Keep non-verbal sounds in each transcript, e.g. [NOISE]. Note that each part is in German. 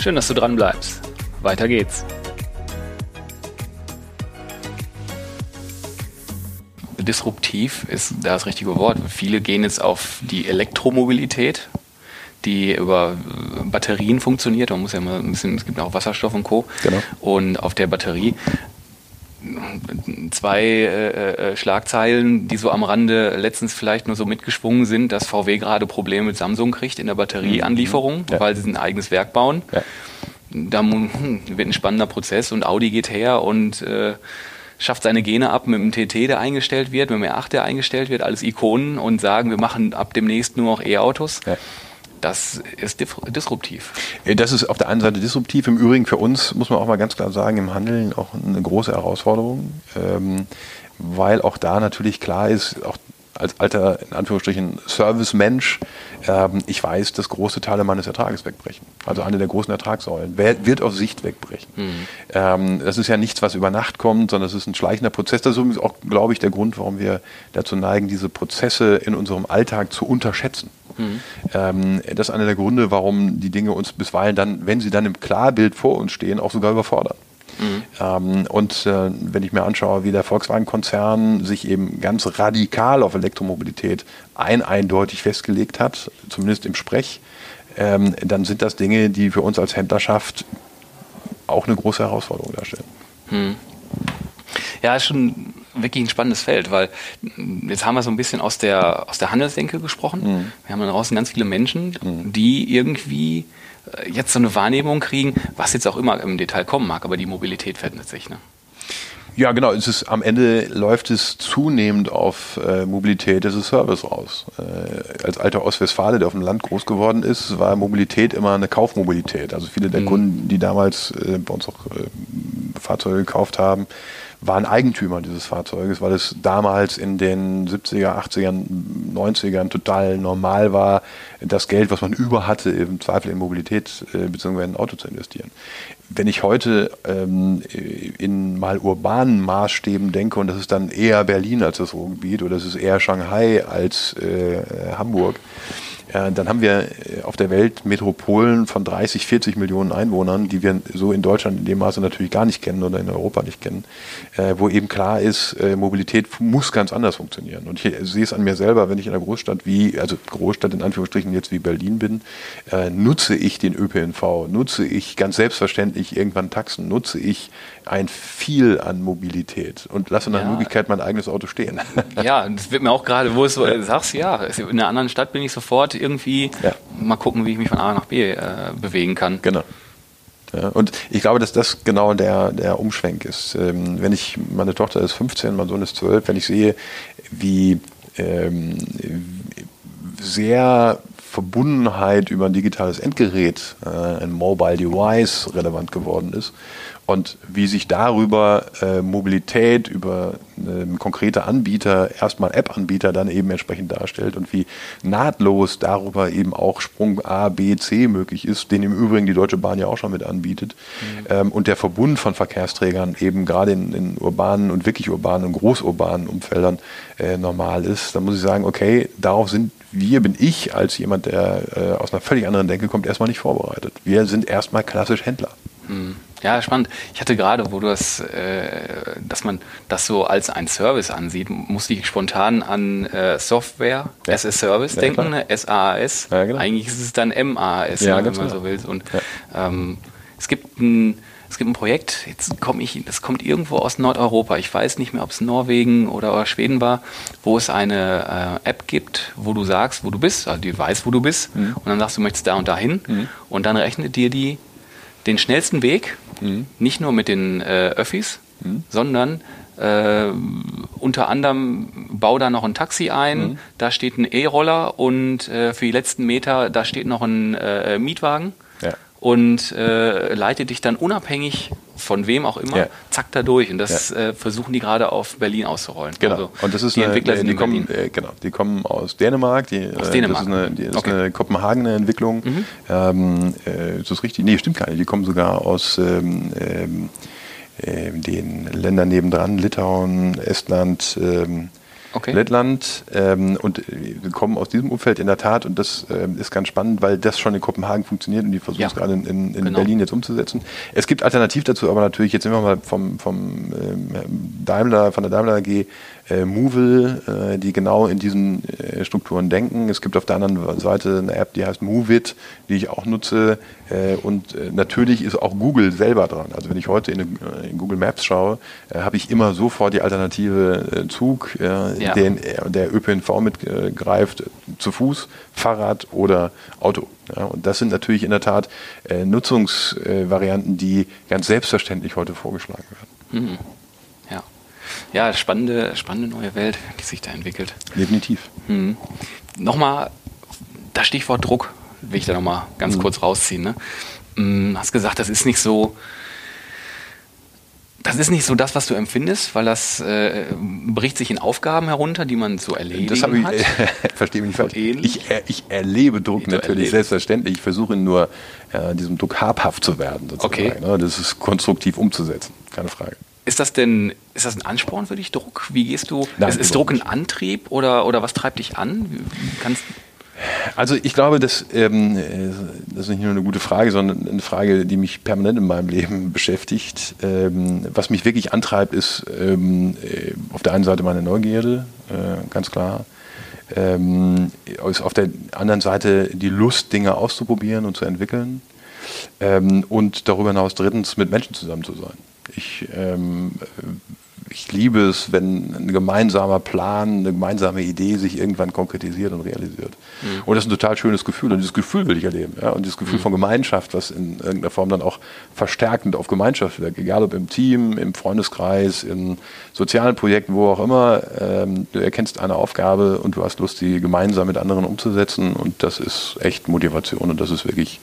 Schön, dass du dran bleibst. Weiter geht's. Disruptiv ist das richtige Wort. Viele gehen jetzt auf die Elektromobilität, die über Batterien funktioniert. Man muss ja mal ein bisschen, es gibt auch Wasserstoff und Co. Genau. Und auf der Batterie zwei äh, äh, Schlagzeilen, die so am Rande letztens vielleicht nur so mitgeschwungen sind, dass VW gerade Probleme mit Samsung kriegt in der Batterieanlieferung, Ja. weil sie ein eigenes Werk bauen. Ja. Da hm, wird ein spannender Prozess und Audi geht her und äh, schafft seine Gene ab mit dem TT, der eingestellt wird, mit dem R8, der eingestellt wird, alles Ikonen und sagen, wir machen ab demnächst nur noch E-Autos. Ja. Das ist disruptiv. Äh, Das ist auf der einen Seite disruptiv. Im Übrigen für uns, muss man auch mal ganz klar sagen, im Handeln auch eine große Herausforderung, ähm, weil auch da natürlich klar ist, auch als alter, in Anführungsstrichen, Servicemensch, ähm, ich weiß, dass große Teile meines Ertrages wegbrechen. Also eine der großen Ertragssäulen wird auf Sicht wegbrechen. Ähm, das ist ja nichts, was über Nacht kommt, sondern es ist ein schleichender Prozess. Das ist übrigens auch, glaube ich, der Grund, warum wir dazu neigen, diese Prozesse in unserem Alltag zu unterschätzen. Ähm, das ist einer der Gründe, warum die Dinge uns bisweilen dann, wenn sie dann im Klarbild vor uns stehen, auch sogar überfordern. Ähm, und äh, wenn ich mir anschaue, wie der Volkswagen-Konzern sich eben ganz radikal auf Elektromobilität ein eindeutig festgelegt hat, zumindest im Sprech, ähm, dann sind das Dinge, die für uns als Händlerschaft auch eine große Herausforderung darstellen. Ja, ist schon wirklich ein spannendes Feld, weil mh, jetzt haben wir so ein bisschen aus der, aus der Handelsdenke gesprochen. Wir haben da draußen ganz viele Menschen, die irgendwie äh, jetzt so eine Wahrnehmung kriegen, was jetzt auch immer im Detail kommen mag, aber die Mobilität verändert sich. Ne? Ja, genau. Es ist, am Ende läuft es zunehmend auf äh, Mobilität as a Service raus. Äh, als alter Ostwestfale, der auf dem Land groß geworden ist, war Mobilität immer eine Kaufmobilität. Also viele der Kunden, die damals äh, bei uns auch äh, Fahrzeuge gekauft haben, waren Eigentümer dieses Fahrzeuges, weil es damals in den 70er, 80ern, 90ern total normal war, das Geld, was man über hatte, im Zweifel in Mobilität äh, bzw. in ein Auto zu investieren. Wenn ich heute ähm, in mal urbanen Maßstäben denke, und das ist dann eher Berlin als das Ruhrgebiet oder es ist eher Shanghai als äh, Hamburg, dann haben wir äh, auf der Welt Metropolen von 30, 40 Millionen Einwohnern, die wir so in Deutschland in dem Maße natürlich gar nicht kennen oder in Europa nicht kennen, äh, wo eben klar ist, äh, Mobilität muss ganz anders funktionieren. Und ich sehe es an mir selber, wenn ich in einer Großstadt wie, also Großstadt in Anführungsstrichen jetzt wie Berlin bin, äh, nutze ich den ÖPNV, nutze ich ganz selbstverständlich irgendwann Taxen, nutze ich ein viel an Mobilität und lasse nach Ja. Möglichkeit mein eigenes Auto stehen. [LAUGHS] Ja, das wird mir auch gerade, wo äh, sagst, ja, in einer anderen Stadt bin ich sofort irgendwie Ja. mal gucken, wie ich mich von A nach B äh, bewegen kann. Genau. Ja, und ich glaube, dass das genau der, der Umschwenk ist. Ähm, wenn ich, meine Tochter ist 15, mein Sohn ist 12, wenn ich sehe, wie ähm, sehr Verbundenheit über ein digitales Endgerät, äh, ein Mobile Device relevant geworden ist. Und wie sich darüber äh, Mobilität über ähm, konkrete Anbieter, erstmal App-Anbieter dann eben entsprechend darstellt und wie nahtlos darüber eben auch Sprung A, B, C möglich ist, den im Übrigen die Deutsche Bahn ja auch schon mit anbietet. Ähm, und der Verbund von Verkehrsträgern eben gerade in, in urbanen und wirklich urbanen und großurbanen Umfeldern äh, normal ist, dann muss ich sagen, okay, darauf sind wir, bin ich als jemand, der äh, aus einer völlig anderen Denke kommt, erstmal nicht vorbereitet. Wir sind erstmal klassisch Händler. Hm. Ja, spannend. Ich hatte gerade, wo du das, äh, dass man das so als ein Service ansieht, musste ich spontan an äh, Software, Ja. as a Service Ja, denken, klar. ne? SaaS. Ja, genau. Eigentlich ist es dann MAS, Ja, ne, wenn man genau. so will. Und ähm, es gibt ein es gibt ein Projekt, jetzt komme ich, das kommt irgendwo aus Nordeuropa. Ich weiß nicht mehr, ob es Norwegen oder Schweden war, wo es eine äh, App gibt, wo du sagst, wo du bist, also die weiß, wo du bist, Mhm. und dann sagst du, möchtest da und dahin, und dann rechnet dir die den schnellsten Weg, Mhm. nicht nur mit den äh, Öffis, sondern äh, unter anderem bau da noch ein Taxi ein, Mhm. da steht ein E-Roller und äh, für die letzten Meter, da steht noch ein äh, Mietwagen. Und äh, leitet dich dann unabhängig von wem auch immer, Ja. zack da durch. Und das äh, versuchen die gerade auf Berlin auszurollen. Genau. Also und das ist die eine, Entwickler sind die in kommen, Berlin. äh, genau, die kommen aus Dänemark. Die, Aus äh, Dänemark. Das ist eine, die, das Okay. ist eine Kopenhagener Entwicklung. Ähm, äh, ist das richtig? Nee, stimmt gar nicht. Die kommen sogar aus ähm, ähm, ähm, den Ländern nebendran, Litauen, Estland. Ähm, okay. Lettland. Ähm, und wir kommen aus diesem Umfeld in der Tat und das ähm, ist ganz spannend, weil das schon in Kopenhagen funktioniert und die versuchen es gerade in, in, in genau. Berlin jetzt umzusetzen. Es gibt alternativ dazu, aber natürlich, jetzt sind wir mal vom, vom ähm, Daimler, von der Daimler AG äh, Movil, äh, die genau in diesen äh, Strukturen denken. Es gibt auf der anderen Seite eine App, die heißt Movit, die ich auch nutze. Äh, und äh, natürlich ist auch Google selber dran. Also wenn ich heute in, äh, in Google Maps schaue, habe ich immer sofort die Alternative Zug, ja. den der ÖPNV mitgreift, zu Fuß, Fahrrad oder Auto. Ja, und das sind natürlich in der Tat Nutzungsvarianten, die ganz selbstverständlich heute vorgeschlagen werden. Mhm ja, spannende, spannende neue Welt, die sich da entwickelt. Definitiv. Mhm. Nochmal das Stichwort Druck will ich da nochmal ganz mhm. kurz rausziehen. Ne? Mhm, hast gesagt, das ist nicht so, das ist nicht so das, was du empfindest, weil das äh, bricht sich in Aufgaben herunter, die man zu erledigen das ich, hat. [LAUGHS] Äh, verstehe mich nicht falsch. Ich, äh, ich, erlebe Druck ich natürlich erlebst. selbstverständlich. Ich versuche nur, äh, diesem Druck habhaft zu werden. Sozusagen. Okay. Ne? Das ist konstruktiv umzusetzen, keine Frage. Ist das denn, ist das ein Ansporn für dich, Druck? Wie gehst du? Nein, ist, ist Druck ein Antrieb oder, oder was treibt dich an? Kannst, also ich glaube, dass, ähm, das ist nicht nur eine gute Frage, sondern eine Frage, die mich permanent in meinem Leben [LAUGHS] beschäftigt. Ähm, was mich wirklich antreibt, ist ähm, äh, auf der einen Seite meine Neugierde, äh, ganz klar. Ähm, ist auf der anderen Seite die Lust, Dinge auszuprobieren und zu entwickeln. Ähm, und darüber hinaus drittens mit Menschen zusammen zu sein. Ich, ähm, ich liebe es, wenn ein gemeinsamer Plan, eine gemeinsame Idee sich irgendwann konkretisiert und realisiert. Mhm. Und das ist ein total schönes Gefühl. Und dieses Gefühl will ich erleben. Ja? Und dieses Gefühl mhm. von Gemeinschaft, was in irgendeiner Form dann auch verstärkend auf Gemeinschaft wirkt. Egal ob im Team, im Freundeskreis, in sozialen Projekten, wo auch immer. Ähm, du erkennst eine Aufgabe und du hast Lust, sie gemeinsam mit anderen umzusetzen. Und das ist echt Motivation. Und das ist wirklich,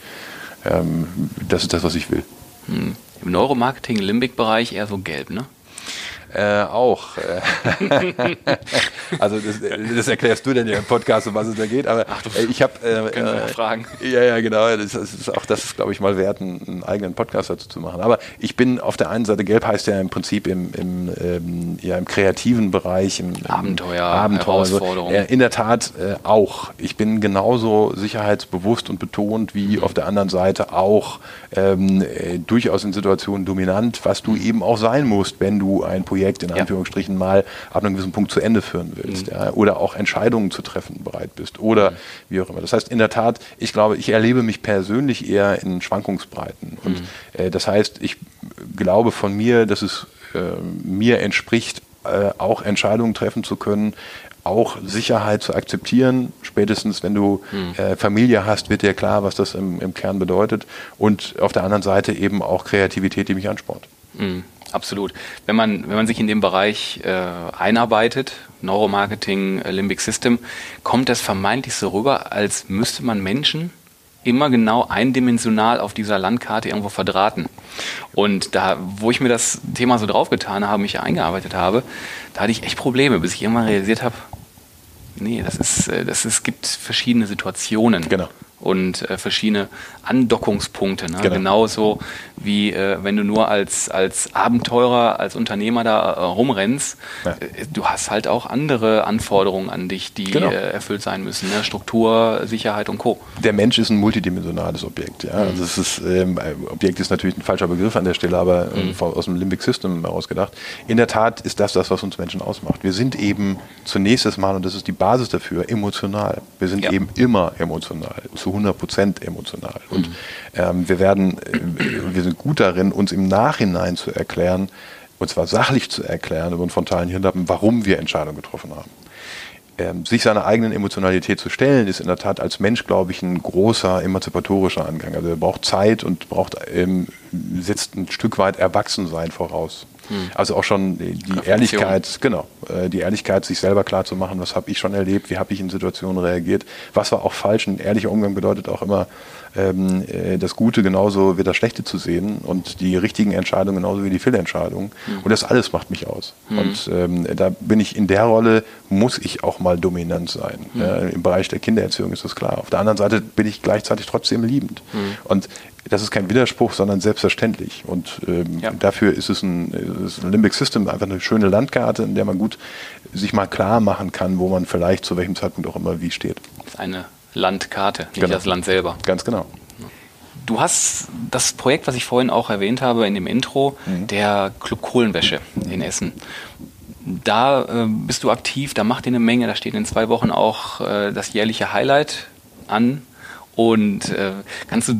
ähm, das ist das, was ich will. Mhm. Im Neuromarketing, Limbic-Bereich eher so gelb, ne? Äh, auch. [LAUGHS] also das, das, erklärst du denn ja im Podcast, um was es da geht. Aber Ach, äh, ich habe äh, äh, Fragen. Ja, ja, genau. Das, das ist auch das ist, glaube ich, mal wert, einen, eigenen Podcast dazu zu machen. Aber ich bin auf der einen Seite gelb heißt ja im Prinzip im, im, ähm, ja, im kreativen Bereich, im, im Abenteuer, Abenteuer Herausforderung. Also, in der Tat äh, auch. Ich bin genauso sicherheitsbewusst und betont wie mhm. auf der anderen Seite auch ähm, äh, durchaus in Situationen dominant, was du eben auch sein musst, wenn du ein Projekt Projekt in Anführungsstrichen mal ab einem gewissen Punkt zu Ende führen willst. Mhm. Oder auch Entscheidungen zu treffen bereit bist. Oder mhm. wie auch immer. Das heißt, in der Tat, ich glaube, ich erlebe mich persönlich eher in Schwankungsbreiten. Und mhm. äh, das heißt, ich glaube von mir, dass es äh, mir entspricht, äh, auch Entscheidungen treffen zu können, auch Sicherheit zu akzeptieren. Spätestens, wenn du mhm. äh, Familie hast, wird dir klar, was das im, im, Kern bedeutet. Und auf der anderen Seite eben auch Kreativität, die mich anspornt. Mhm absolut. Wenn man, wenn man sich in dem Bereich äh, einarbeitet, Neuromarketing, Limbic System, kommt das vermeintlich so rüber, als müsste man Menschen immer genau eindimensional auf dieser Landkarte irgendwo verdrahten. Und da, wo ich mir das Thema so draufgetan habe, mich eingearbeitet habe, da hatte ich echt Probleme, bis ich irgendwann realisiert habe, nee, das ist, äh, das ist, es gibt verschiedene Situationen. Genau und äh, verschiedene Andockungspunkte. Ne? Genau. Genauso wie äh, wenn du nur als, als Abenteurer, als Unternehmer da äh, rumrennst, ja. Äh, du hast halt auch andere Anforderungen an dich, die genau. Äh, erfüllt sein müssen. Ne? Struktur, Sicherheit und Co. Der Mensch ist ein multidimensionales Objekt. Ja? Mhm. Also es ist, ähm, Objekt ist natürlich ein falscher Begriff an der Stelle, aber ähm, mhm. aus dem Limbic System herausgedacht. In der Tat ist das das, was uns Menschen ausmacht. Wir sind eben zunächst Mal, und das ist die Basis dafür, emotional. Wir sind ja. eben immer emotional zu 100 Prozent emotional. Und ähm, wir werden, äh, wir sind gut darin, uns im Nachhinein zu erklären, und zwar sachlich zu erklären über einen frontalen Hirnlappen, warum wir Entscheidungen getroffen haben. Ähm, sich seiner eigenen Emotionalität zu stellen, ist in der Tat als Mensch, glaube ich, ein großer emanzipatorischer Angang. Also er braucht Zeit und braucht, ähm, setzt ein Stück weit Erwachsensein voraus. Hm. Also auch schon die, Ehrlichkeit, genau, äh, die Ehrlichkeit, sich selber klar zu machen, was habe ich schon erlebt, wie habe ich in Situationen reagiert, was war auch falsch. Ein ehrlicher Umgang bedeutet auch immer, ähm, äh, das Gute genauso wie das Schlechte zu sehen und die richtigen Entscheidungen genauso wie die Fehlentscheidungen. Mhm. Und das alles macht mich aus. Mhm. Und ähm, da bin ich in der Rolle, muss ich auch mal dominant sein. Mhm. Äh, Im Bereich der Kindererziehung ist das klar. Auf der anderen Seite bin ich gleichzeitig trotzdem liebend. Und das ist kein Widerspruch, sondern selbstverständlich. Und ähm, ja. dafür ist es, ein, ist ein Limbic System einfach eine schöne Landkarte, in der man gut sich mal klar machen kann, wo man vielleicht zu welchem Zeitpunkt auch immer wie steht. Das ist eine Landkarte, nicht Genau. das Land selber. Ganz genau. Du hast das Projekt, was ich vorhin auch erwähnt habe in dem Intro, der Club Kohlenwäsche in Essen. Da äh, bist du aktiv, da macht ihr eine Menge, da steht in zwei Wochen auch äh, das jährliche Highlight an. Und äh, kannst du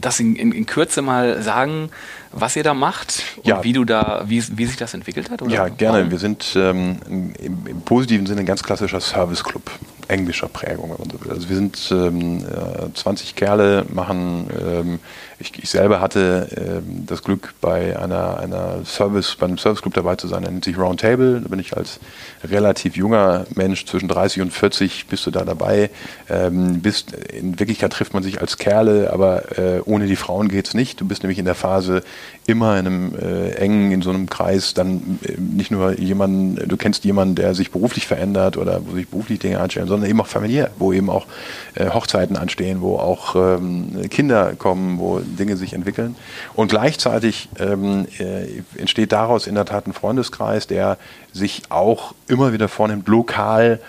das in, in, in Kürze mal sagen, was ihr da macht und Ja. wie du da, wie, wie sich das entwickelt hat? Oder Ja, gerne. warum? Wir sind ähm, im, im positiven Sinne ein ganz klassischer Service-Club, englischer Prägung, wenn man so will. Also wir sind ähm, äh, 20 Kerle, machen, ähm, ich, ich selber hatte ähm, das Glück, bei einer, einer Service, bei einem Service-Club dabei zu sein, der nennt sich Roundtable. Da bin ich als relativ junger Mensch, zwischen 30 und 40, bist du da dabei. Ähm, bist, in Wirklichkeit trifft man sich als Kerle, aber äh, ohne die Frauen geht's nicht. Du bist nämlich in der Phase immer in einem äh, engen, in so einem Kreis, dann äh, nicht nur jemanden, du kennst jemanden, der sich beruflich verändert oder wo sich beruflich Dinge anstellen, sondern eben auch familiär, wo eben auch äh, Hochzeiten anstehen, wo auch ähm, Kinder kommen, wo Dinge sich entwickeln. Und gleichzeitig ähm, äh, entsteht daraus in der Tat ein Freundeskreis, der sich auch immer wieder vornimmt, lokal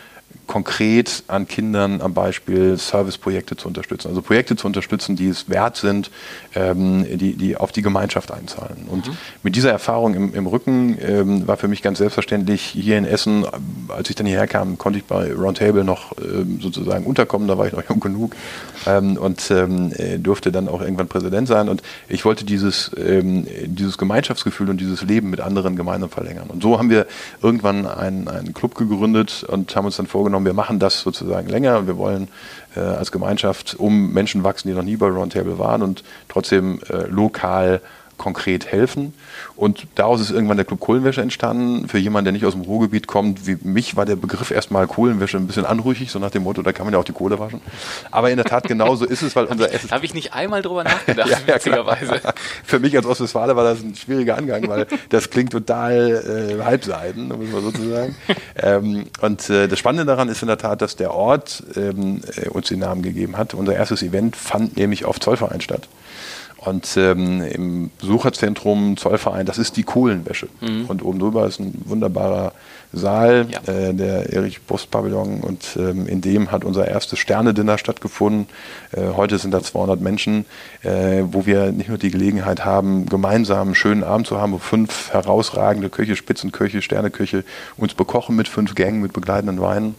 konkret an Kindern am Beispiel Serviceprojekte zu unterstützen. Also Projekte zu unterstützen, die es wert sind, ähm, die, die auf die Gemeinschaft einzahlen. Und mit dieser Erfahrung im, im Rücken ähm, war für mich ganz selbstverständlich hier in Essen, als ich dann hierher kam, konnte ich bei Roundtable noch ähm, sozusagen unterkommen, da war ich noch [LAUGHS] jung genug ähm, und ähm, äh, durfte dann auch irgendwann Präsident sein. Und ich wollte dieses, ähm, dieses Gemeinschaftsgefühl und dieses Leben mit anderen gemeinsam verlängern. Und so haben wir irgendwann einen, einen Club gegründet und haben uns dann vorgenommen, wir machen das sozusagen länger und wir wollen äh, als Gemeinschaft um Menschen wachsen, die noch nie bei Roundtable waren und trotzdem äh, lokal konkret helfen. Und daraus ist irgendwann der Club Kohlenwäsche entstanden. Für jemanden, der nicht aus dem Ruhrgebiet kommt, wie mich, war der Begriff erstmal Kohlenwäsche ein bisschen anrüchig, so nach dem Motto, da kann man ja auch die Kohle waschen. Aber in der Tat genauso ist es, weil unser Essen habe ich nicht einmal drüber nachgedacht, [LAUGHS] ja, ja, witzigerweise. [LAUGHS] Für mich als Ostwestfale war das ein schwieriger Angang, weil das klingt total äh, halbseiden, um es mal so zu sagen. Ähm, und äh, das Spannende daran ist in der Tat, dass der Ort ähm, äh, uns den Namen gegeben hat. Unser erstes Event fand nämlich auf Zollverein statt. Und ähm, im Besucherzentrum Zollverein, das ist die Kohlenwäsche. Und oben drüber ist ein wunderbarer Saal, Ja. äh, der Erich-Brust-Pavillon. Und ähm, in dem hat unser erstes Sterne-Dinner stattgefunden. Äh, heute sind da 200 Menschen, äh, wo wir nicht nur die Gelegenheit haben, gemeinsam einen schönen Abend zu haben, wo fünf herausragende Köche, Spitzenköche, Sterneköche uns bekochen mit fünf Gängen, mit begleitenden Weinen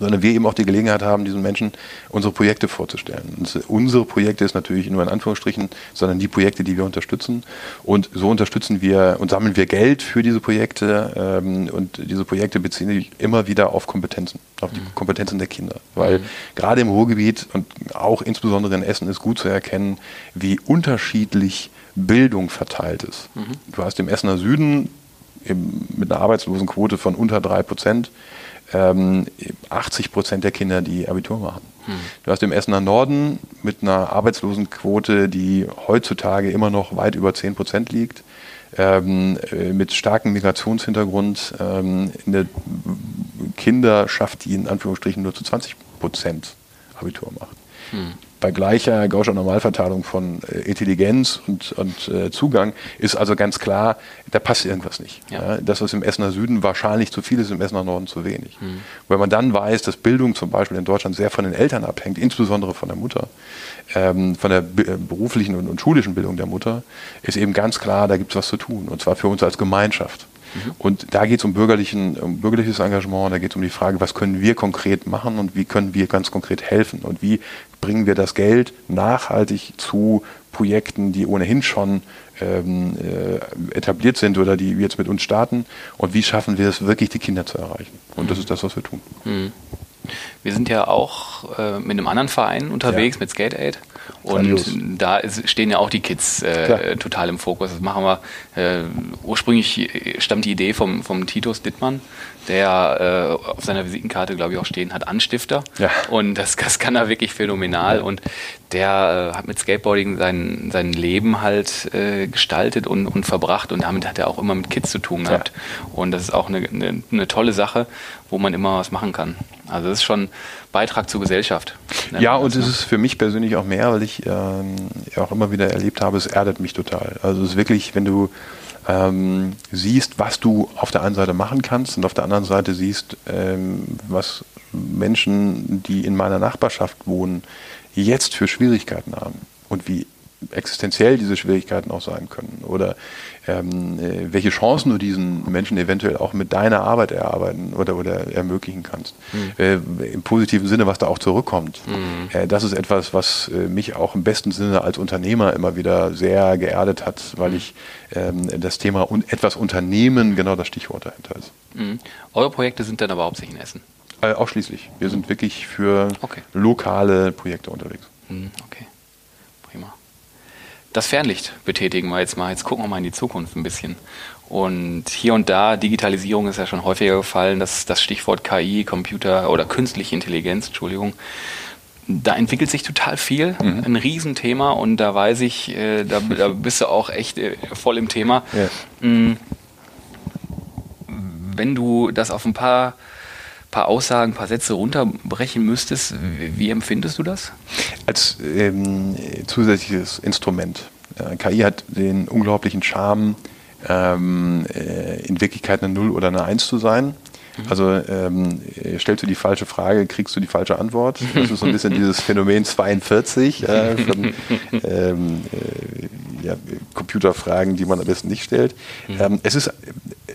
sondern wir eben auch die Gelegenheit haben, diesen Menschen unsere Projekte vorzustellen. Und unsere Projekte ist natürlich nur in Anführungsstrichen, sondern die Projekte, die wir unterstützen. Und so unterstützen wir und sammeln wir Geld für diese Projekte. Ähm, und diese Projekte beziehen sich immer wieder auf Kompetenzen, auf die Kompetenzen der Kinder. Weil gerade im Ruhrgebiet und auch insbesondere in Essen ist gut zu erkennen, wie unterschiedlich Bildung verteilt ist. Du hast im Essener Süden mit einer Arbeitslosenquote von unter drei Prozent ähm, 80 Prozent der Kinder, die Abitur machen. Du hast im Essener Norden mit einer Arbeitslosenquote, die heutzutage immer noch weit über 10 Prozent liegt, ähm, äh, mit starkem Migrationshintergrund, ähm, eine Kinderschaft, die in Anführungsstrichen nur zu 20 Prozent Abitur macht. Bei gleicher Gaußscher Normalverteilung von äh, Intelligenz und, und äh, Zugang ist also ganz klar, da passt irgendwas nicht. Ja. Ja, das, was im Essener Süden wahrscheinlich zu viel ist, im Essener Norden zu wenig. Wenn man dann weiß, dass Bildung zum Beispiel in Deutschland sehr von den Eltern abhängt, insbesondere von der Mutter, ähm, von der be- äh, beruflichen und, und schulischen Bildung der Mutter, ist eben ganz klar, da gibt es was zu tun. Und zwar für uns als Gemeinschaft. Und da geht es um, bürgerlichen, um bürgerliches Engagement, da geht es um die Frage, was können wir konkret machen und wie können wir ganz konkret helfen und wie bringen wir das Geld nachhaltig zu Projekten, die ohnehin schon ähm, äh, etabliert sind oder die jetzt mit uns starten und wie schaffen wir es wirklich, die Kinder zu erreichen. Und das ist das, was wir tun. Wir sind ja auch äh, mit einem anderen Verein unterwegs, Ja. mit Skate Aid. Und da ist, stehen ja auch die Kids äh, total im Fokus. Das machen wir. Äh, ursprünglich stammt die Idee vom, vom Titus Dittmann, der äh, auf seiner Visitenkarte, glaube ich, auch stehen hat, Anstifter. Ja. Und das, das kann er wirklich phänomenal. Und der äh, hat mit Skateboarding sein, sein Leben halt äh, gestaltet und, und verbracht. Und damit hat er auch immer mit Kids zu tun gehabt. Und das ist auch eine, eine, eine tolle Sache, wo man immer was machen kann. Also das ist schon Beitrag zur Gesellschaft. Ja, und es ist für mich persönlich auch mehr, weil ich ähm, auch immer wieder erlebt habe, es erdet mich total. Also es ist wirklich, wenn du ähm, siehst, was du auf der einen Seite machen kannst und auf der anderen Seite siehst, ähm, was Menschen, die in meiner Nachbarschaft wohnen, jetzt für Schwierigkeiten haben und wie existenziell diese Schwierigkeiten auch sein können oder ähm, äh, welche Chancen du diesen Menschen eventuell auch mit deiner Arbeit erarbeiten oder, oder ermöglichen kannst. Mhm. Äh, Im positiven Sinne, was da auch zurückkommt. Mhm. Äh, das ist etwas, was äh, mich auch im besten Sinne als Unternehmer immer wieder sehr geerdet hat, weil mhm. ich ähm, das Thema un etwas Unternehmen genau das Stichwort dahinter ist. Mhm. Eure Projekte sind dann aber hauptsächlich in Essen? Äh, ausschließlich. Wir sind wirklich für okay. lokale Projekte unterwegs. Mhm, okay das Fernlicht betätigen wir jetzt mal. Jetzt gucken wir mal in die Zukunft ein bisschen. Und hier und da, Digitalisierung ist ja schon häufiger gefallen, dass das Stichwort KI, Computer oder künstliche Intelligenz, Entschuldigung, da entwickelt sich total viel, mhm. ein Riesenthema und da weiß ich, äh, da, da, bist du auch echt äh, voll im Thema. Ja. Mhm. Wenn du das auf ein paar paar Aussagen, ein paar Sätze runterbrechen müsstest, wie empfindest du das? Als ähm, zusätzliches Instrument. Äh, KI hat den unglaublichen Charme, ähm, äh, in Wirklichkeit eine Null oder eine Eins zu sein. Mhm. Also ähm, stellst du die falsche Frage, kriegst du die falsche Antwort. Das ist so ein bisschen [LAUGHS] dieses Phänomen 42 äh, von [LAUGHS] ähm, äh, ja, Computerfragen, die man am besten nicht stellt. Mhm. Ähm, es ist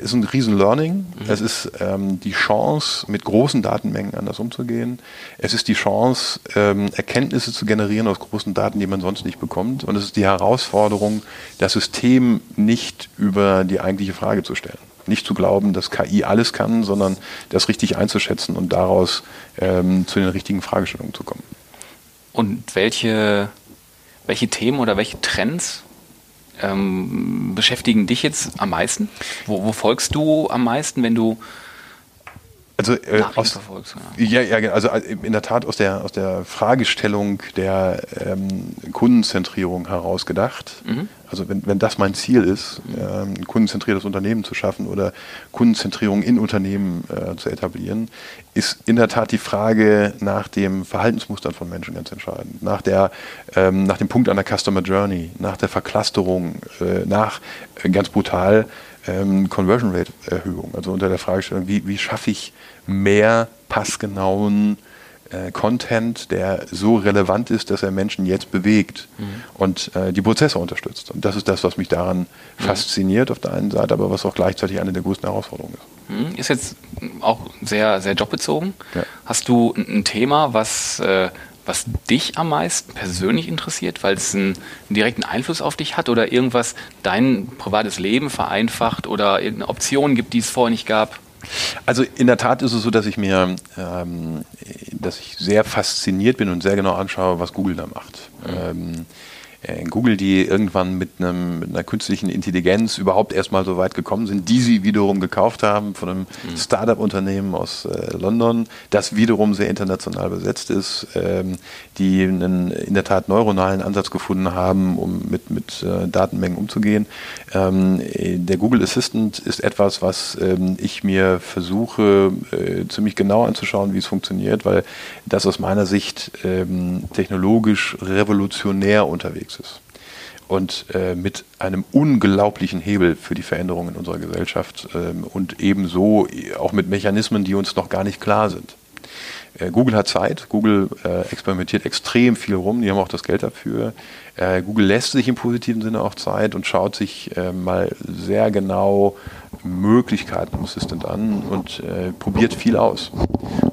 ist ein riesen Learning. Mhm. Es ist ähm, die Chance, mit großen Datenmengen anders umzugehen. Es ist die Chance, ähm, Erkenntnisse zu generieren aus großen Daten, die man sonst nicht bekommt. Und es ist die Herausforderung, das System nicht über die eigentliche Frage zu stellen. Nicht zu glauben, dass KI alles kann, sondern das richtig einzuschätzen und daraus ähm, zu den richtigen Fragestellungen zu kommen. Und welche, welche Themen oder welche Trends ähm, beschäftigen dich jetzt am meisten? Wo, wo, folgst du am meisten, wenn du also, äh, aus? Ja. ja, also äh, in der Tat aus der, aus der Fragestellung der ähm, Kundenzentrierung heraus gedacht. Mhm. Also wenn, wenn das mein Ziel ist, ähm, ein kundenzentriertes Unternehmen zu schaffen oder Kundenzentrierung in Unternehmen äh, zu etablieren, ist in der Tat die Frage nach dem Verhaltensmustern von Menschen ganz entscheidend. Nach, der, ähm, nach dem Punkt an der Customer Journey, nach der Verclusterung, äh, nach äh, ganz brutal ähm, Conversion Rate Erhöhung. Also unter der Fragestellung, wie, wie schaffe ich mehr passgenauen äh, Content, der so relevant ist, dass er Menschen jetzt bewegt mhm. und äh, die Prozesse unterstützt. Und das ist das, was mich daran mhm. fasziniert auf der einen Seite, aber was auch gleichzeitig eine der größten Herausforderungen ist. Mhm. Ist jetzt auch sehr, sehr jobbezogen. Ja. Hast du ein Thema, was, äh, was dich am meisten persönlich interessiert, weil es einen, einen, direkten Einfluss auf dich hat oder irgendwas dein privates Leben vereinfacht oder irgendeine Option gibt, die es vorher nicht gab? Also in der Tat ist es so, dass ich mir, ähm, dass ich sehr fasziniert bin und sehr genau anschaue, was Google da macht. Mhm. Ähm, äh, Google, die irgendwann mit, einem, mit einer künstlichen Intelligenz überhaupt erstmal so weit gekommen sind, die sie wiederum gekauft haben von einem mhm. Startup-Unternehmen aus äh, London, das wiederum sehr international besetzt ist, ähm, die einen in der Tat neuronalen Ansatz gefunden haben, um mit, mit äh, Datenmengen umzugehen. Ähm, der Google Assistant ist etwas, was ähm, ich mir versuche äh, ziemlich genau anzuschauen, wie es funktioniert, weil das aus meiner Sicht ähm, technologisch revolutionär unterwegs ist und äh, mit einem unglaublichen Hebel für die Veränderung in unserer Gesellschaft ähm, und ebenso auch mit Mechanismen, die uns noch gar nicht klar sind. Äh, Google hat Zeit, Google äh, experimentiert extrem viel rum, die haben auch das Geld dafür. Äh, Google lässt sich im positiven Sinne auch Zeit und schaut sich äh, mal sehr genau Möglichkeiten Assistant an und äh, probiert viel aus.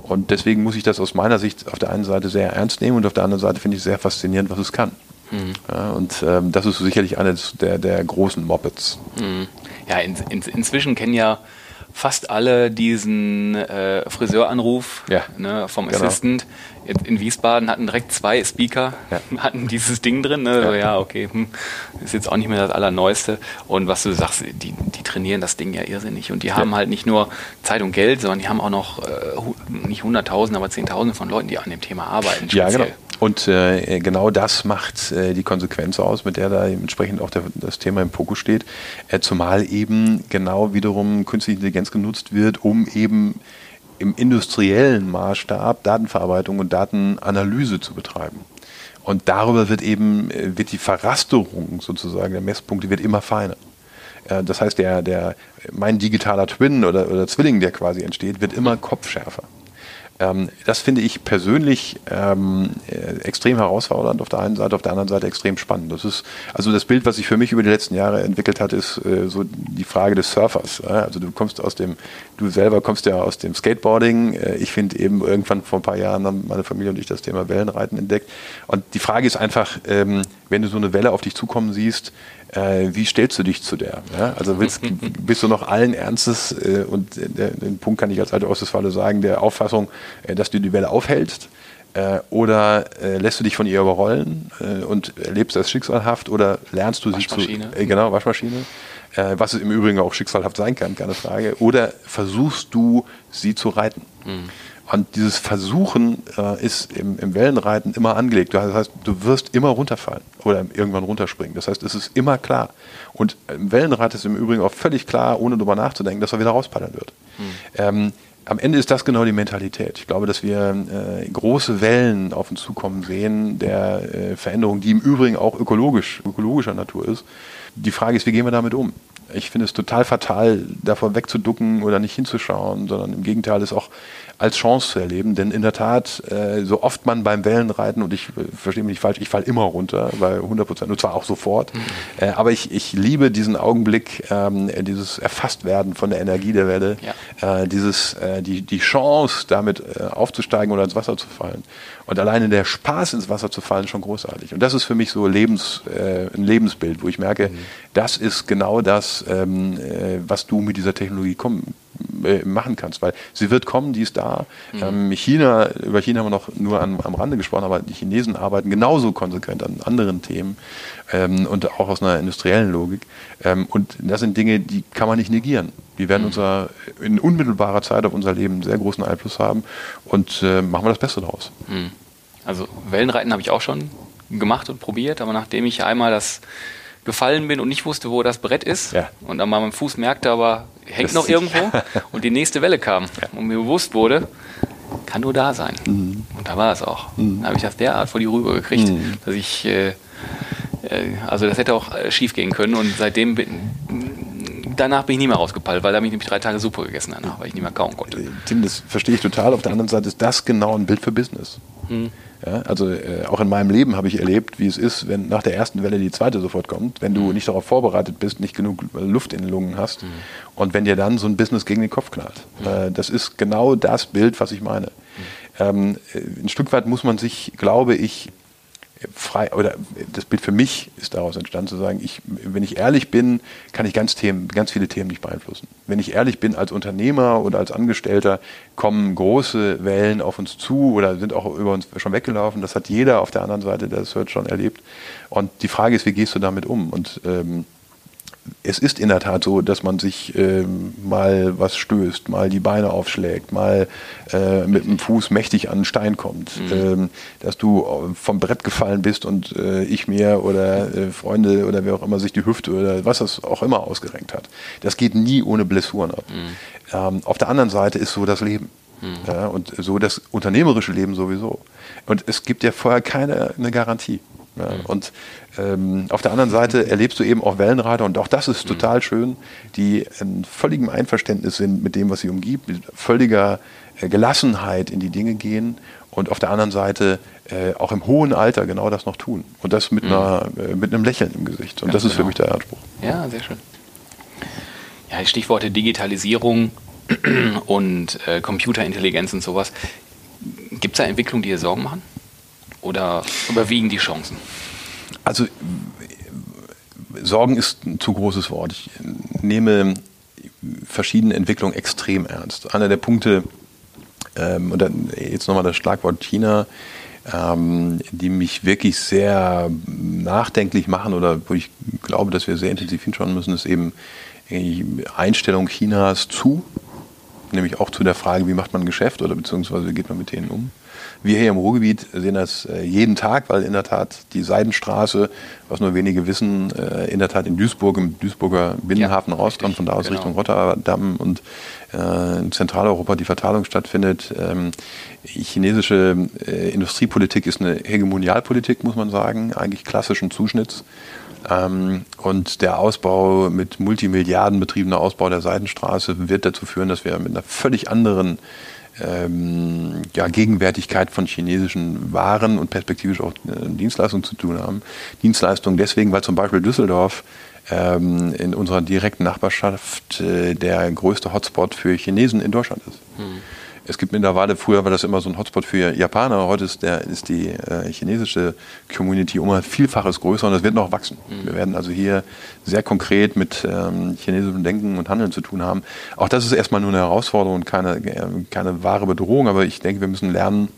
Und deswegen muss ich das aus meiner Sicht auf der einen Seite sehr ernst nehmen und auf der anderen Seite finde ich sehr faszinierend, was es kann. Mhm. Ja, und ähm, das ist sicherlich eines der, der großen Mopeds. Mhm. Ja, in, in, inzwischen kennen ja fast alle diesen äh, Friseuranruf ja. ne, vom genau. Assistant. In, in, Wiesbaden hatten direkt zwei Speaker, ja. [LAUGHS] hatten dieses Ding drin. Ne? Ja. So, ja, okay, hm, ist jetzt auch nicht mehr das Allerneueste. Und was du sagst, die, die trainieren das Ding ja irrsinnig. Und die haben halt nicht nur Zeit und Geld, sondern die haben auch noch äh, nicht Hunderttausende, aber Zehntausende von Leuten, die an dem Thema arbeiten. Speziell. Ja, genau. Und äh, genau das macht äh, die Konsequenz aus, mit der da entsprechend auch der, das Thema im Fokus steht. Äh, zumal eben genau wiederum künstliche Intelligenz genutzt wird, um eben im industriellen Maßstab Datenverarbeitung und Datenanalyse zu betreiben. Und darüber wird eben, äh, wird die Verrasterung sozusagen der Messpunkte wird immer feiner. Das heißt, der, der, mein digitaler Twin oder, oder Zwilling, der quasi entsteht, wird immer kopfschärfer. Ähm, das finde ich persönlich ähm, äh, extrem herausfordernd auf der einen Seite, auf der anderen Seite extrem spannend. Das ist also das Bild, was sich für mich über die letzten Jahre entwickelt hat, ist äh, so die Frage des Surfers. Äh? Also du kommst aus dem, du selber kommst ja aus dem Skateboarding. Äh, ich finde eben irgendwann vor ein paar Jahren haben meine Familie und ich das Thema Wellenreiten entdeckt. Und die Frage ist einfach, ähm, wenn du so eine Welle auf dich zukommen siehst, äh, wie stellst du dich zu der? Ja? Also willst, [LAUGHS] bist du noch allen Ernstes, äh, und der, den Punkt kann ich als alte Ostwestfale sagen, der Auffassung, äh, dass du die Welle aufhältst? Äh, oder äh, lässt du dich von ihr überrollen äh, und erlebst das schicksalhaft oder lernst du sie zu. genau, Waschmaschine. Was es im Übrigen auch schicksalhaft sein kann, keine Frage. Oder versuchst du, sie zu reiten? Mhm. Und dieses Versuchen äh, ist im, im, Wellenreiten immer angelegt. Das heißt, du wirst immer runterfallen oder irgendwann runterspringen. Das heißt, es ist immer klar. Und im Wellenreiten ist im Übrigen auch völlig klar, ohne darüber nachzudenken, dass er wieder rauspaddeln wird. Mhm. Ähm, am Ende ist das genau die Mentalität. Ich glaube, dass wir äh, große Wellen auf uns zukommen sehen, der äh, Veränderung, die im Übrigen auch ökologisch, ökologischer Natur ist. Die Frage ist, wie gehen wir damit um? Ich finde es total fatal, davor wegzuducken oder nicht hinzuschauen, sondern im Gegenteil ist auch als Chance zu erleben. Denn in der Tat, äh, so oft man beim Wellenreiten, und ich äh, verstehe mich nicht falsch, ich falle immer runter, bei 100 Prozent, und zwar auch sofort. Mhm. Äh, aber ich, ich liebe diesen Augenblick, ähm, dieses Erfasstwerden von der Energie der Welle, ja. äh, dieses, äh, die, die Chance, damit aufzusteigen oder ins Wasser zu fallen. Und alleine der Spaß, ins Wasser zu fallen, ist schon großartig. Und das ist für mich so Lebens, ein Lebensbild, wo ich merke, mhm. das ist genau das, ähm, was du mit dieser Technologie kommen äh, machen kannst, weil sie wird kommen, die ist da. Mhm. Ähm, China, über China haben wir noch nur an, am Rande gesprochen, aber die Chinesen arbeiten genauso konsequent an anderen Themen ähm, und auch aus einer industriellen Logik. Ähm, und das sind Dinge, die kann man nicht negieren. Die werden mhm. unser, in unmittelbarer Zeit auf unser Leben sehr großen Einfluss haben und äh, machen wir das Beste daraus. Mhm. Also Wellenreiten habe ich auch schon gemacht und probiert, aber nachdem ich einmal das gefallen bin und nicht wusste, wo das Brett ist ja. und dann mal meinem Fuß merkte, aber hängt das noch irgendwo [LAUGHS] und die nächste Welle kam ja. und mir bewusst wurde, kann nur da sein. Mhm. Und da war es auch. Mhm. Da habe ich das derart vor die Rübe gekriegt, mhm. dass ich, äh, äh, also das hätte auch äh, schief gehen können und seitdem bin, danach bin ich nie mehr rausgepallt, weil da habe ich nämlich drei Tage Suppe gegessen danach, weil ich nicht mehr kauen konnte. Äh, Tim, das verstehe ich total. Auf der anderen Seite ist das genau ein Bild für Business. Ja, also äh, auch in meinem Leben habe ich erlebt, wie es ist, wenn nach der ersten Welle die zweite sofort kommt, wenn du mhm. nicht darauf vorbereitet bist, nicht genug Luft in den Lungen hast mhm. und wenn dir dann so ein Business gegen den Kopf knallt. Mhm. Äh, das ist genau das Bild, was ich meine. Mhm. Ähm, äh, ein Stück weit muss man sich, glaube ich, frei, oder das Bild für mich ist daraus entstanden zu sagen, ich, wenn ich ehrlich bin, kann ich ganz, Themen, ganz viele Themen nicht beeinflussen. Wenn ich ehrlich bin als Unternehmer oder als Angestellter, kommen große Wellen auf uns zu oder sind auch über uns schon weggelaufen. Das hat jeder auf der anderen Seite der Search schon erlebt. Und die Frage ist, wie gehst du damit um? Und ähm, es ist in der Tat so, dass man sich ähm, mal was stößt, mal die Beine aufschlägt, mal äh, mit dem Fuß mächtig an einen Stein kommt, mhm. ähm, dass du vom Brett gefallen bist und äh, ich mir oder äh, Freunde oder wer auch immer sich die Hüfte oder was es auch immer ausgerenkt hat. Das geht nie ohne Blessuren ab. Mhm. Ähm, auf der anderen Seite ist so das Leben. Mhm. Ja, und so das unternehmerische Leben sowieso. Und es gibt ja vorher keine eine Garantie. Ja, mhm. Und ähm, auf der anderen Seite erlebst du eben auch Wellenreiter und auch das ist mhm. total schön, die in völligem Einverständnis sind mit dem, was sie umgibt, mit völliger äh, Gelassenheit in die Dinge gehen und auf der anderen Seite äh, auch im hohen Alter genau das noch tun. Und das mit, mhm. einer, äh, mit einem Lächeln im Gesicht. Und Ganz das ist genau. für mich der Anspruch. Ja, sehr schön. Ja, Stichworte Digitalisierung und äh, Computerintelligenz und sowas. Gibt es da Entwicklungen, die dir Sorgen machen? Oder überwiegen die Chancen? Also Sorgen ist ein zu großes Wort. Ich nehme verschiedene Entwicklungen extrem ernst. Einer der Punkte, ähm, und dann jetzt nochmal das Schlagwort China, ähm, die mich wirklich sehr nachdenklich machen oder wo ich glaube, dass wir sehr intensiv hinschauen müssen, ist eben die Einstellung Chinas zu nämlich auch zu der Frage, wie macht man Geschäft oder beziehungsweise wie geht man mit denen um. Wir hier im Ruhrgebiet sehen das äh, jeden Tag, weil in der Tat die Seidenstraße, was nur wenige wissen, äh, in der Tat in Duisburg, im Duisburger Binnenhafen ja, rauskommt, von da aus genau. Richtung Rotterdam und äh, in Zentraleuropa die Verteilung stattfindet. Ähm, chinesische Industriepolitik ist eine Hegemonialpolitik, muss man sagen, eigentlich klassischen Zuschnitts. Ähm, und der Ausbau mit Multimilliarden betriebener Ausbau der Seidenstraße wird dazu führen, dass wir mit einer völlig anderen ähm, ja, Gegenwärtigkeit von chinesischen Waren und perspektivisch auch äh, Dienstleistungen zu tun haben. Dienstleistungen deswegen, weil zum Beispiel Düsseldorf ähm, in unserer direkten Nachbarschaft äh, der größte Hotspot für Chinesen in Deutschland ist. Hm. Es gibt mittlerweile, früher war das immer so ein Hotspot für Japaner, heute ist, der, ist die äh, chinesische Community um ein Vielfaches größer und das wird noch wachsen. Mhm. Wir werden also hier sehr konkret mit ähm, chinesischem Denken und Handeln zu tun haben. Auch das ist erstmal nur eine Herausforderung und keine, äh, keine wahre Bedrohung, aber ich denke, wir müssen lernen,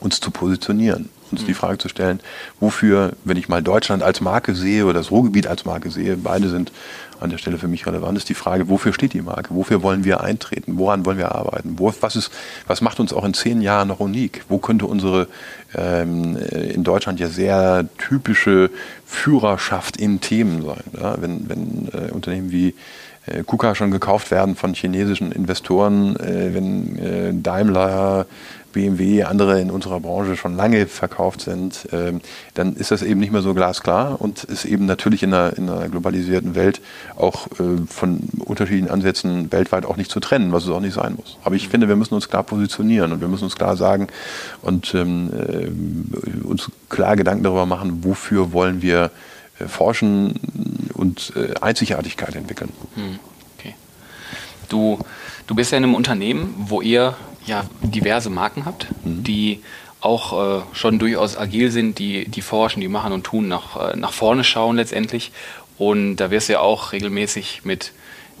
uns zu positionieren uns die mhm. Frage zu stellen, wofür, wenn ich mal Deutschland als Marke sehe oder das Ruhrgebiet als Marke sehe, beide sind an der Stelle für mich relevant, ist die Frage, wofür steht die Marke? Wofür wollen wir eintreten? Woran wollen wir arbeiten? Wo, was, ist, was macht uns auch in zehn Jahren noch unik? Wo könnte unsere ähm, in Deutschland ja sehr typische Führerschaft in Themen sein? Ja? Wenn, wenn äh, Unternehmen wie äh, KUKA schon gekauft werden von chinesischen Investoren, äh, wenn äh, Daimler BMW, andere in unserer Branche schon lange verkauft sind, ähm, dann ist das eben nicht mehr so glasklar und ist eben natürlich in einer, in einer globalisierten Welt auch äh, von unterschiedlichen Ansätzen weltweit auch nicht zu trennen, was es auch nicht sein muss. Aber ich finde, wir müssen uns klar positionieren und wir müssen uns klar sagen und ähm, äh, uns klar Gedanken darüber machen, wofür wollen wir äh, forschen und äh, Einzigartigkeit entwickeln. Hm, okay. Du, du bist ja in einem Unternehmen, wo ihr ja, diverse Marken habt, mhm. die auch äh, schon durchaus agil sind, die, die forschen, die machen und tun, nach, äh, nach vorne schauen letztendlich. Und da wirst du ja auch regelmäßig mit,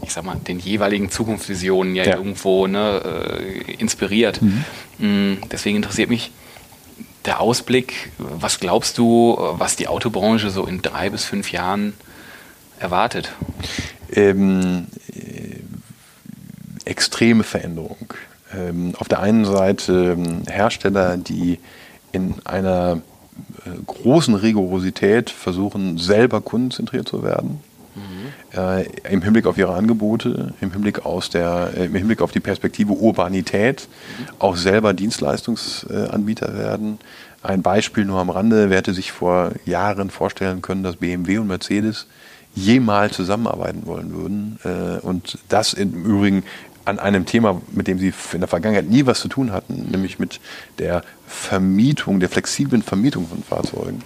ich sag mal, den jeweiligen Zukunftsvisionen ja, ja. irgendwo ne, äh, inspiriert. Mhm. Mm, deswegen interessiert mich der Ausblick. Was glaubst du, was die Autobranche so in drei bis fünf Jahren erwartet? Ähm, äh, extreme Veränderung auf der einen Seite ähm, Hersteller, die in einer äh, großen Rigorosität versuchen, selber kundenzentriert zu werden. Mhm. Äh, Im Hinblick auf ihre Angebote, im Hinblick, aus der, äh, im Hinblick auf die Perspektive Urbanität, mhm. auch selber Dienstleistungsanbieter werden. Ein Beispiel nur am Rande, wer hätte sich vor Jahren vorstellen können, dass BMW und Mercedes jemals zusammenarbeiten wollen würden. Äh, und das im Übrigen an einem Thema, mit dem sie in der Vergangenheit nie was zu tun hatten, nämlich mit der Vermietung, der flexiblen Vermietung von Fahrzeugen.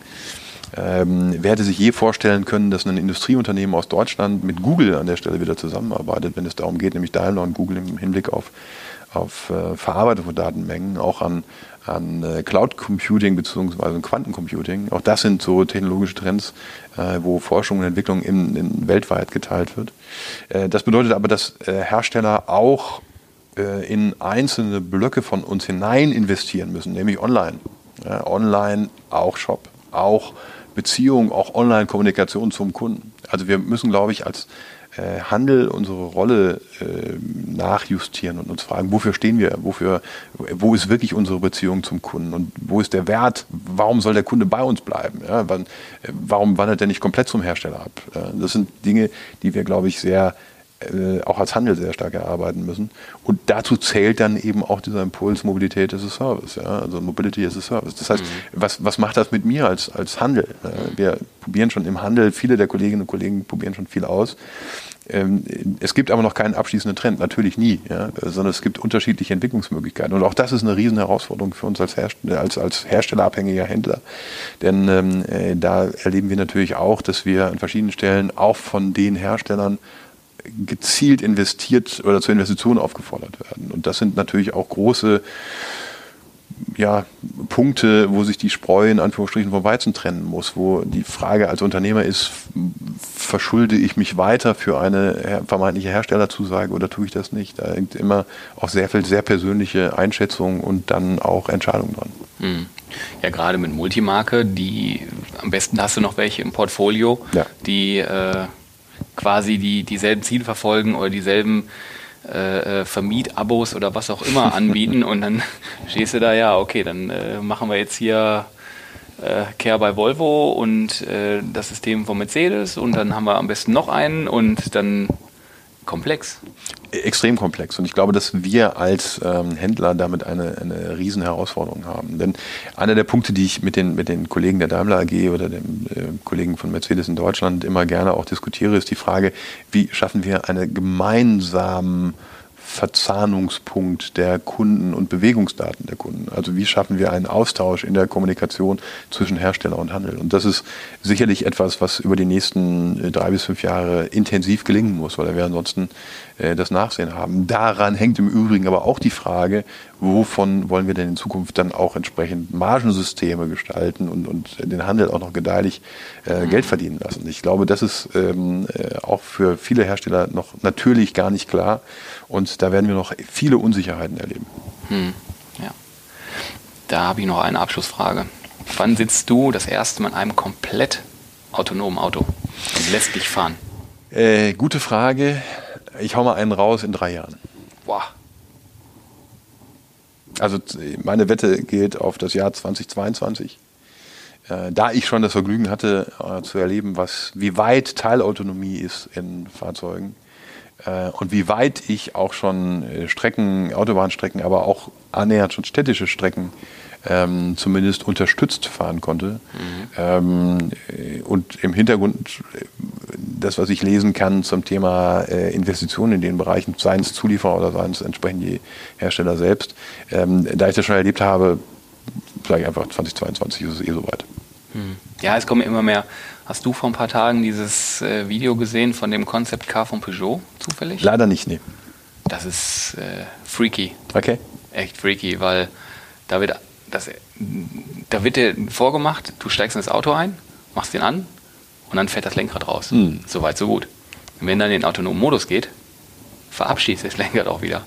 Ähm, wer hätte sich je vorstellen können, dass ein Industrieunternehmen aus Deutschland mit Google an der Stelle wieder zusammenarbeitet, wenn es darum geht, nämlich Daimler und Google im Hinblick auf, auf äh, Verarbeitung von Datenmengen, auch an, an äh, Cloud Computing bzw. Quantencomputing. Auch das sind so technologische Trends, äh, wo Forschung und Entwicklung in, in weltweit geteilt wird. Äh, das bedeutet aber, dass äh, Hersteller auch äh, in einzelne Blöcke von uns hinein investieren müssen, nämlich online. Online, auch Shop, auch Beziehung, auch Online-Kommunikation zum Kunden. Also wir müssen, glaube ich, als äh, Handel unsere Rolle äh, nachjustieren und uns fragen, wofür stehen wir, wofür, wo ist wirklich unsere Beziehung zum Kunden? Und wo ist der Wert, warum soll der Kunde bei uns bleiben, ja, wann, äh, warum wandert er nicht komplett zum Hersteller ab. das sind Dinge, die wir, glaube ich, sehr äh, auch als Handel sehr stark erarbeiten müssen. Und dazu zählt dann eben auch dieser Impuls Mobilität as a Service, ja? also Mobility as a Service. Das heißt, mhm. was, was macht das mit mir als, als Handel? Äh, wir probieren schon im Handel, viele der Kolleginnen und Kollegen probieren schon viel aus. Ähm, es gibt aber noch keinen abschließenden Trend, natürlich nie, ja? sondern es gibt unterschiedliche Entwicklungsmöglichkeiten. Und auch das ist eine riesen Herausforderung für uns als, Hersteller, als, als herstellerabhängiger Händler. Denn ähm, äh, da erleben wir natürlich auch, dass wir an verschiedenen Stellen auch von den Herstellern gezielt investiert oder zur Investition aufgefordert werden. Und das sind natürlich auch große ja, Punkte, wo sich die Spreu in Anführungsstrichen vom Weizen trennen muss, wo die Frage als Unternehmer ist, verschulde ich mich weiter für eine vermeintliche Herstellerzusage oder tue ich das nicht? Da hängt immer auch sehr viel, sehr persönliche Einschätzung und dann auch Entscheidungen dran. Hm. Ja, gerade mit Multimarke, die am besten hast du noch welche im Portfolio, ja. die äh, quasi die, dieselben Ziele verfolgen oder dieselben äh, Vermietabos oder was auch immer anbieten und dann [LAUGHS] stehst du da, ja, okay, dann äh, machen wir jetzt hier äh, Care bei Volvo und äh, das System von Mercedes und dann haben wir am besten noch einen und dann komplex. Extrem komplex. Und ich glaube, dass wir als ähm, Händler damit eine, eine riesen Herausforderung haben. Denn einer der Punkte, die ich mit den, mit den Kollegen der Daimler AG oder den äh, Kollegen von Mercedes in Deutschland immer gerne auch diskutiere, ist die Frage, wie schaffen wir eine gemeinsame Verzahnungspunkt der Kunden und Bewegungsdaten der Kunden. Also wie schaffen wir einen Austausch in der Kommunikation zwischen Hersteller und Handel. Und das ist sicherlich etwas, was über die nächsten äh, drei bis fünf Jahre intensiv gelingen muss, weil wir ansonsten das Nachsehen haben. Daran hängt im Übrigen aber auch die Frage, wovon wollen wir denn in Zukunft dann auch entsprechend Margensysteme gestalten und, und den Handel auch noch gedeihlich äh, Geld verdienen lassen. Ich glaube, das ist ähm, äh, auch für viele Hersteller noch natürlich gar nicht klar und da werden wir noch viele Unsicherheiten erleben. Hm, ja. Da habe ich noch eine Abschlussfrage. Wann sitzt du das erste Mal in einem komplett autonomen Auto und lässt dich fahren? Äh, gute Frage. Ich hau mal einen raus in drei Jahren. Boah. Also meine Wette geht auf das Jahr 2022. Äh, da ich schon das Vergnügen hatte, äh, zu erleben, was, wie weit Teilautonomie ist in Fahrzeugen äh, und wie weit ich auch schon Strecken, Autobahnstrecken, aber auch annähernd schon städtische Strecken ähm, zumindest unterstützt fahren konnte. Mhm. Ähm, und im Hintergrund das, was ich lesen kann zum Thema äh, Investitionen in den Bereichen, seien es Zulieferer oder seien es entsprechend die Hersteller selbst, ähm, da ich das schon erlebt habe, sage ich einfach 2022 ist es eh soweit. Mhm. Ja, es kommen immer mehr. Hast du vor ein paar Tagen dieses äh, Video gesehen von dem Concept Car von Peugeot zufällig? Leider nicht, nee. Das ist äh, freaky. Okay. Echt freaky, weil da wird das, da wird dir vorgemacht, du steigst in das Auto ein, machst den an und dann fährt das Lenkrad raus. Hm. So weit, so gut. Und wenn dann in den autonomen Modus geht, verabschießt das Lenkrad auch wieder.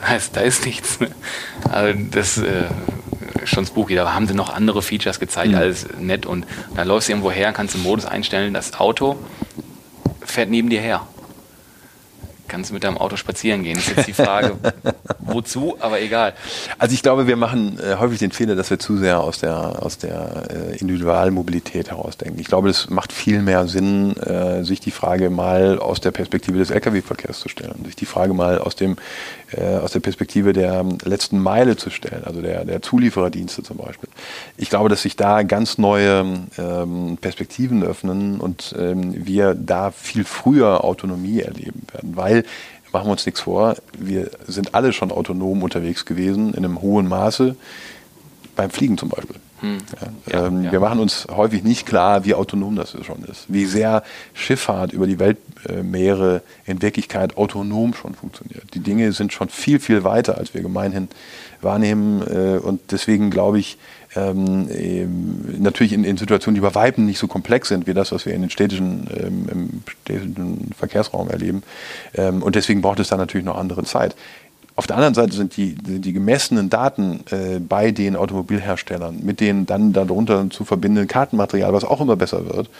Das heißt, da ist nichts. Also das äh, ist schon spooky. Da haben sie noch andere Features gezeigt, mhm. alles nett. Und da läufst du irgendwo her, kannst den Modus einstellen, das Auto fährt neben dir her kannst du mit deinem Auto spazieren gehen. Das ist jetzt die Frage, [LAUGHS] wozu, aber egal. Also ich glaube, wir machen äh, häufig den Fehler, dass wir zu sehr aus der, aus der äh, Individualmobilität herausdenken. Ich glaube, es macht viel mehr Sinn, äh, sich die Frage mal aus der Perspektive des Lkw-Verkehrs zu stellen, sich die Frage mal aus, dem, äh, aus der Perspektive der letzten Meile zu stellen, also der, der Zuliefererdienste zum Beispiel. Ich glaube, dass sich da ganz neue ähm, Perspektiven öffnen und ähm, wir da viel früher Autonomie erleben werden, weil machen wir uns nichts vor, wir sind alle schon autonom unterwegs gewesen, in einem hohen Maße, beim Fliegen zum Beispiel. Hm. Ja, ähm, ja. Wir machen uns häufig nicht klar, wie autonom das schon ist, wie sehr Schifffahrt über die Weltmeere in Wirklichkeit autonom schon funktioniert. Die Dinge sind schon viel, viel weiter, als wir gemeinhin wahrnehmen äh, und deswegen glaube ich, ähm, natürlich in, in, Situationen, die bei Weitem nicht so komplex sind wie das, was wir in den städtischen, ähm, im städtischen Verkehrsraum erleben. Ähm, und deswegen braucht es da natürlich noch andere Zeit. Auf der anderen Seite sind die, die gemessenen Daten äh, bei den Automobilherstellern mit den dann darunter zu verbindenden Kartenmaterial, was auch immer besser wird,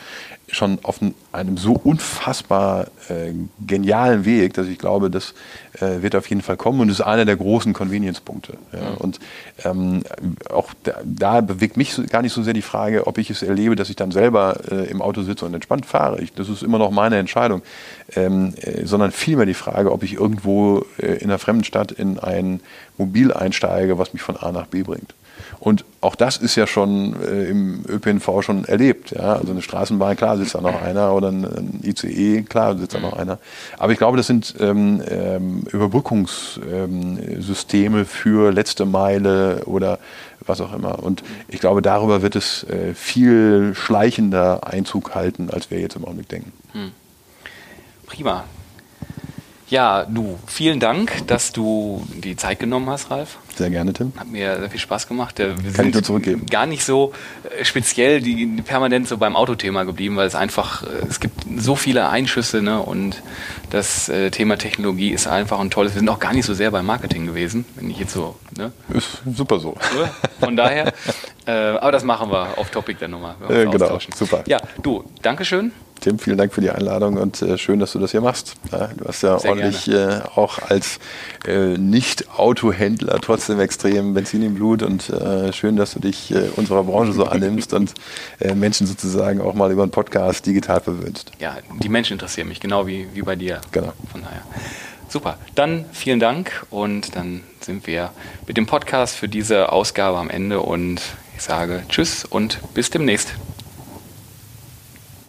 schon auf einem so unfassbar äh, genialen Weg, dass ich glaube, das äh, wird auf jeden Fall kommen und ist einer der großen Convenience-Punkte. Ja. Mhm. Und ähm, auch da, da, bewegt mich so, gar nicht so sehr die Frage, ob ich es erlebe, dass ich dann selber äh, im Auto sitze und entspannt fahre. Ich, das ist immer noch meine Entscheidung, ähm, äh, sondern vielmehr die Frage, ob ich irgendwo äh, in einer fremden Stadt in ein Mobil einsteige, was mich von A nach B bringt. Und auch das ist ja schon äh, im ÖPNV schon erlebt. Ja? Also eine Straßenbahn, klar sitzt da noch einer oder ein, ein ICE, klar sitzt da noch einer. Aber ich glaube, das sind ähm, ähm, Überbrückungssysteme ähm, für letzte Meile oder was auch immer. Und ich glaube, darüber wird es äh, viel schleichender Einzug halten, als wir jetzt im Augenblick denken. Hm. Prima. Ja, du, vielen Dank, dass du die Zeit genommen hast, Ralf. Sehr gerne, Tim. Hat mir sehr viel Spaß gemacht. Wir Kann ich nur zurückgeben. Gar nicht so äh, speziell die, permanent so beim Autothema geblieben, weil es einfach, äh, es gibt so viele Einschüsse ne? und das äh, Thema Technologie ist einfach ein tolles. Wir sind auch gar nicht so sehr beim Marketing gewesen, wenn ich jetzt so. Ne? Ist super so. Von daher, äh, aber das machen wir auf Topic dann nochmal. Äh, genau, super. Ja, du, Dankeschön Tim, vielen Dank für die Einladung und äh, schön, dass du das hier machst. Ja, du hast ja Sehr ordentlich äh, auch als äh, Nicht-Autohändler trotzdem extrem Benzin im Blut und äh, schön, dass du dich äh, unserer Branche so annimmst und äh, Menschen sozusagen auch mal über einen Podcast digital verwöhnst. Ja, die Menschen interessieren mich, genau wie, wie bei dir. Genau. Von daher. Super. Dann vielen Dank und dann sind wir mit dem Podcast für diese Ausgabe am Ende und ich sage Tschüss und bis demnächst.